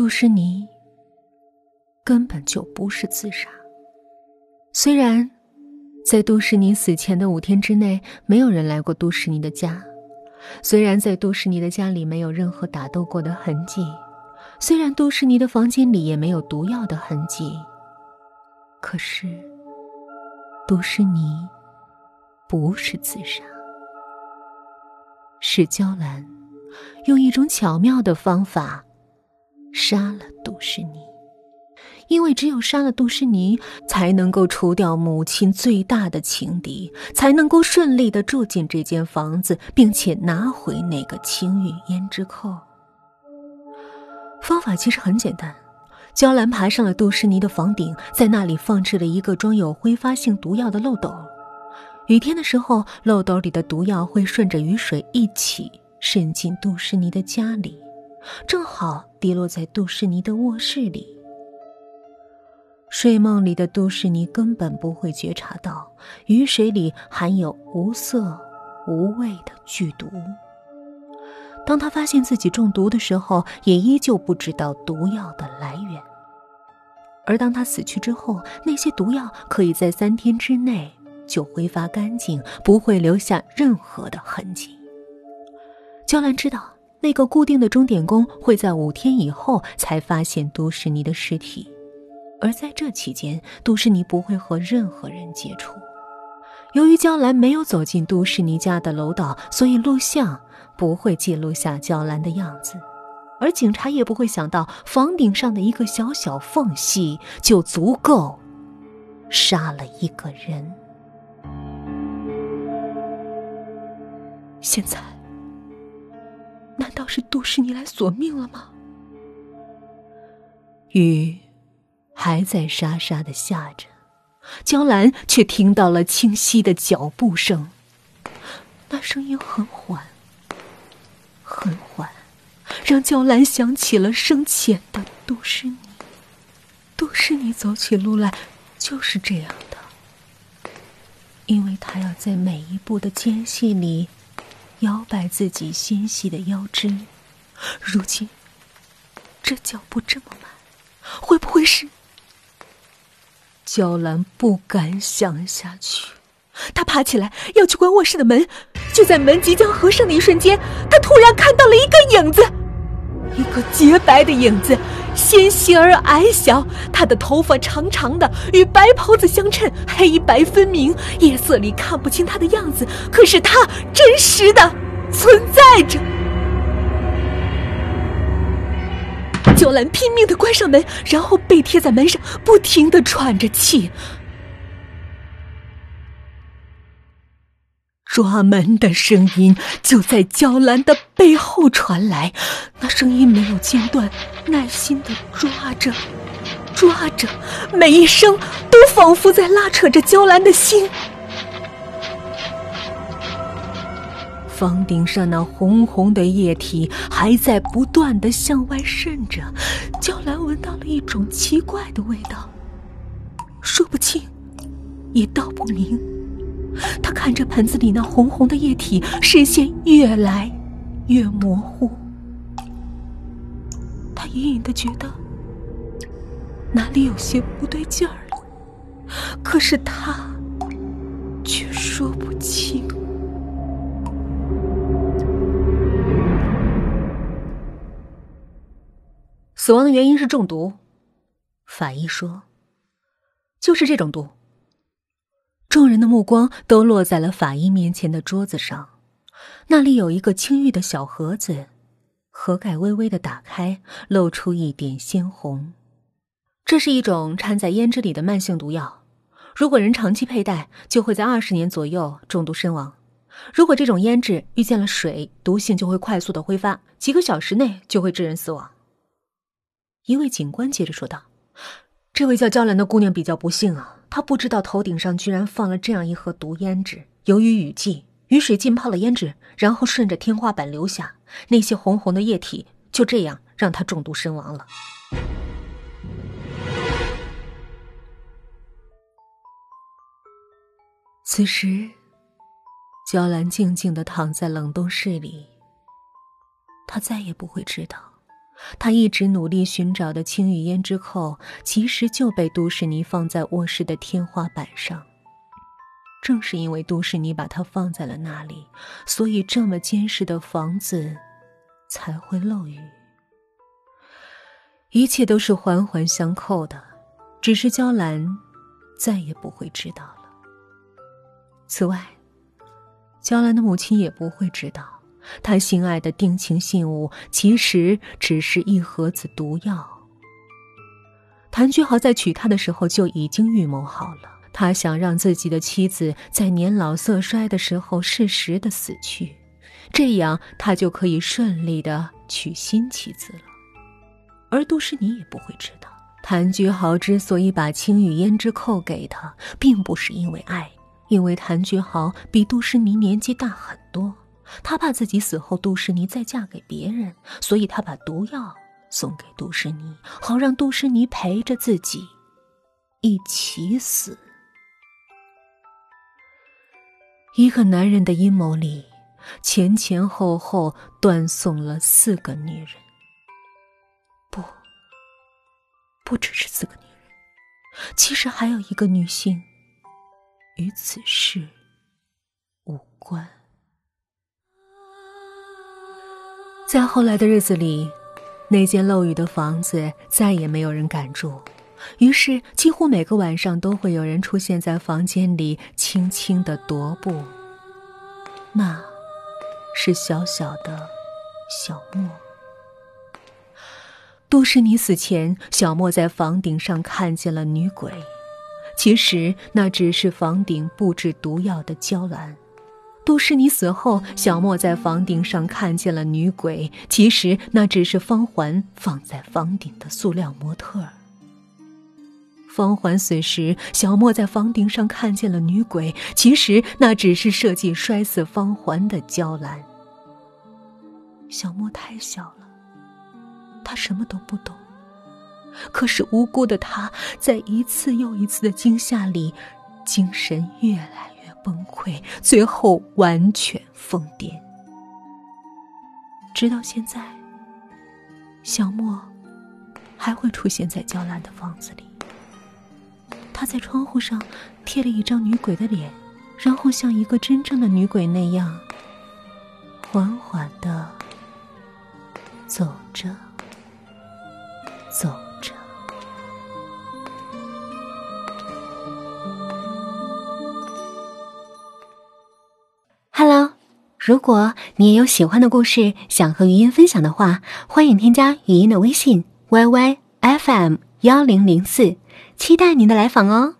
杜诗妮根本就不是自杀。虽然在杜诗妮死前的五天之内，没有人来过杜诗妮的家；虽然在杜诗妮的家里没有任何打斗过的痕迹；虽然杜诗妮的房间里也没有毒药的痕迹，可是杜诗妮不是自杀，是娇兰用一种巧妙的方法杀了杜诗妮。因为只有杀了杜诗妮，才能够除掉母亲最大的情敌，才能够顺利的住进这间房子，并且拿回那个青玉胭脂扣。方法其实很简单，娇兰爬上了杜诗妮的房顶，在那里放置了一个装有挥发性毒药的漏斗。雨天的时候，漏斗里的毒药会顺着雨水一起渗进杜诗妮的家里，正好滴落在杜诗妮的卧室里。睡梦里的杜诗妮根本不会觉察到雨水里含有无色、无味的剧毒。当他发现自己中毒的时候，也依旧不知道毒药的来源。而当他死去之后，那些毒药可以在三天之内就挥发干净，不会留下任何的痕迹。娇兰知道，那个固定的钟点工会在五天以后才发现杜诗妮的尸体。而在这期间，杜诗妮不会和任何人接触。由于娇兰没有走进杜诗妮家的楼道，所以录像不会记录下娇兰的样子，而警察也不会想到房顶上的一个小小缝隙就足够杀了一个人。现在，难道是杜诗妮来索命了吗？雨。还在沙沙的下着，娇兰却听到了清晰的脚步声。那声音很缓，很缓，让娇兰想起了生前的杜诗妮。杜诗妮走起路来就是这样的，因为她要在每一步的间隙里摇摆自己纤细的腰肢。如今这脚步这么慢，会不会是？娇兰不敢想下去，她爬起来要去关卧室的门。就在门即将合上的一瞬间，她突然看到了一个影子，一个洁白的影子，纤细而矮小。她的头发长长的，与白袍子相衬，黑白分明。夜色里看不清她的样子，可是她真实的存在着。九兰拼命的关上门，然后被贴在门上，不停的喘着气。抓门的声音就在娇兰的背后传来，那声音没有间断，耐心的抓着，抓着，每一声都仿佛在拉扯着娇兰的心。房顶上那红红的液体还在不断的向外渗着，娇兰闻到了一种奇怪的味道，说不清，也道不明。他看着盆子里那红红的液体，视线越来越模糊。他隐隐的觉得哪里有些不对劲儿了，可是他却说不清。死亡的原因是中毒，法医说：“就是这种毒。”众人的目光都落在了法医面前的桌子上，那里有一个青玉的小盒子，盒盖微微的打开，露出一点鲜红。这是一种掺在胭脂里的慢性毒药，如果人长期佩戴，就会在二十年左右中毒身亡。如果这种胭脂遇见了水，毒性就会快速的挥发，几个小时内就会致人死亡。一位警官接着说道：“这位叫娇兰的姑娘比较不幸啊，他不知道头顶上居然放了这样一盒毒胭脂。由于雨季，雨水浸泡了胭脂，然后顺着天花板流下，那些红红的液体就这样让他中毒身亡了。”此时，娇兰静静的躺在冷冻室里，她再也不会知道。他一直努力寻找的青玉胭脂扣，其实就被杜诗妮放在卧室的天花板上。正是因为杜诗妮把它放在了那里，所以这么坚实的房子才会漏雨。一切都是环环相扣的，只是娇兰再也不会知道了。此外，娇兰的母亲也不会知道，他心爱的定情信物其实只是一盒子毒药。谭居豪在娶她的时候就已经预谋好了。他想让自己的妻子在年老色衰的时候适时的死去，这样他就可以顺利的娶新妻子了。而杜诗妮也不会知道，谭居豪之所以把青玉胭脂扣给他，并不是因为爱，因为谭居豪比杜诗妮年纪大很多，他怕自己死后杜诗妮再嫁给别人，所以他把毒药送给杜诗妮，好让杜诗妮陪着自己一起死。一个男人的阴谋里，前前后后断送了四个女人。不，不只是四个女人，其实还有一个女性与此事无关。在后来的日子里，那间漏雨的房子再也没有人敢住。于是，几乎每个晚上都会有人出现在房间里，轻轻的踱步。那，是小小的小莫。杜诗妮死前，小莫在房顶上看见了女鬼，其实那只是房顶布置毒药的娇兰。都是你死后，小莫在房顶上看见了女鬼，其实那只是方环放在房顶的塑料模特儿。方环死时，小莫在房顶上看见了女鬼。其实那只是设计摔死方环的娇兰。小莫太小了，他什么都不懂。可是无辜的他，在一次又一次的惊吓里，精神越来崩溃，最后完全疯癫。直到现在，小莫还会出现在娇兰的房子里。他在窗户上贴了一张女鬼的脸，然后像一个真正的女鬼那样，缓缓的走着，走如果你也有喜欢的故事想和语音分享的话，欢迎添加语音的微信 yyfm 幺零零四。期待您的来访哦。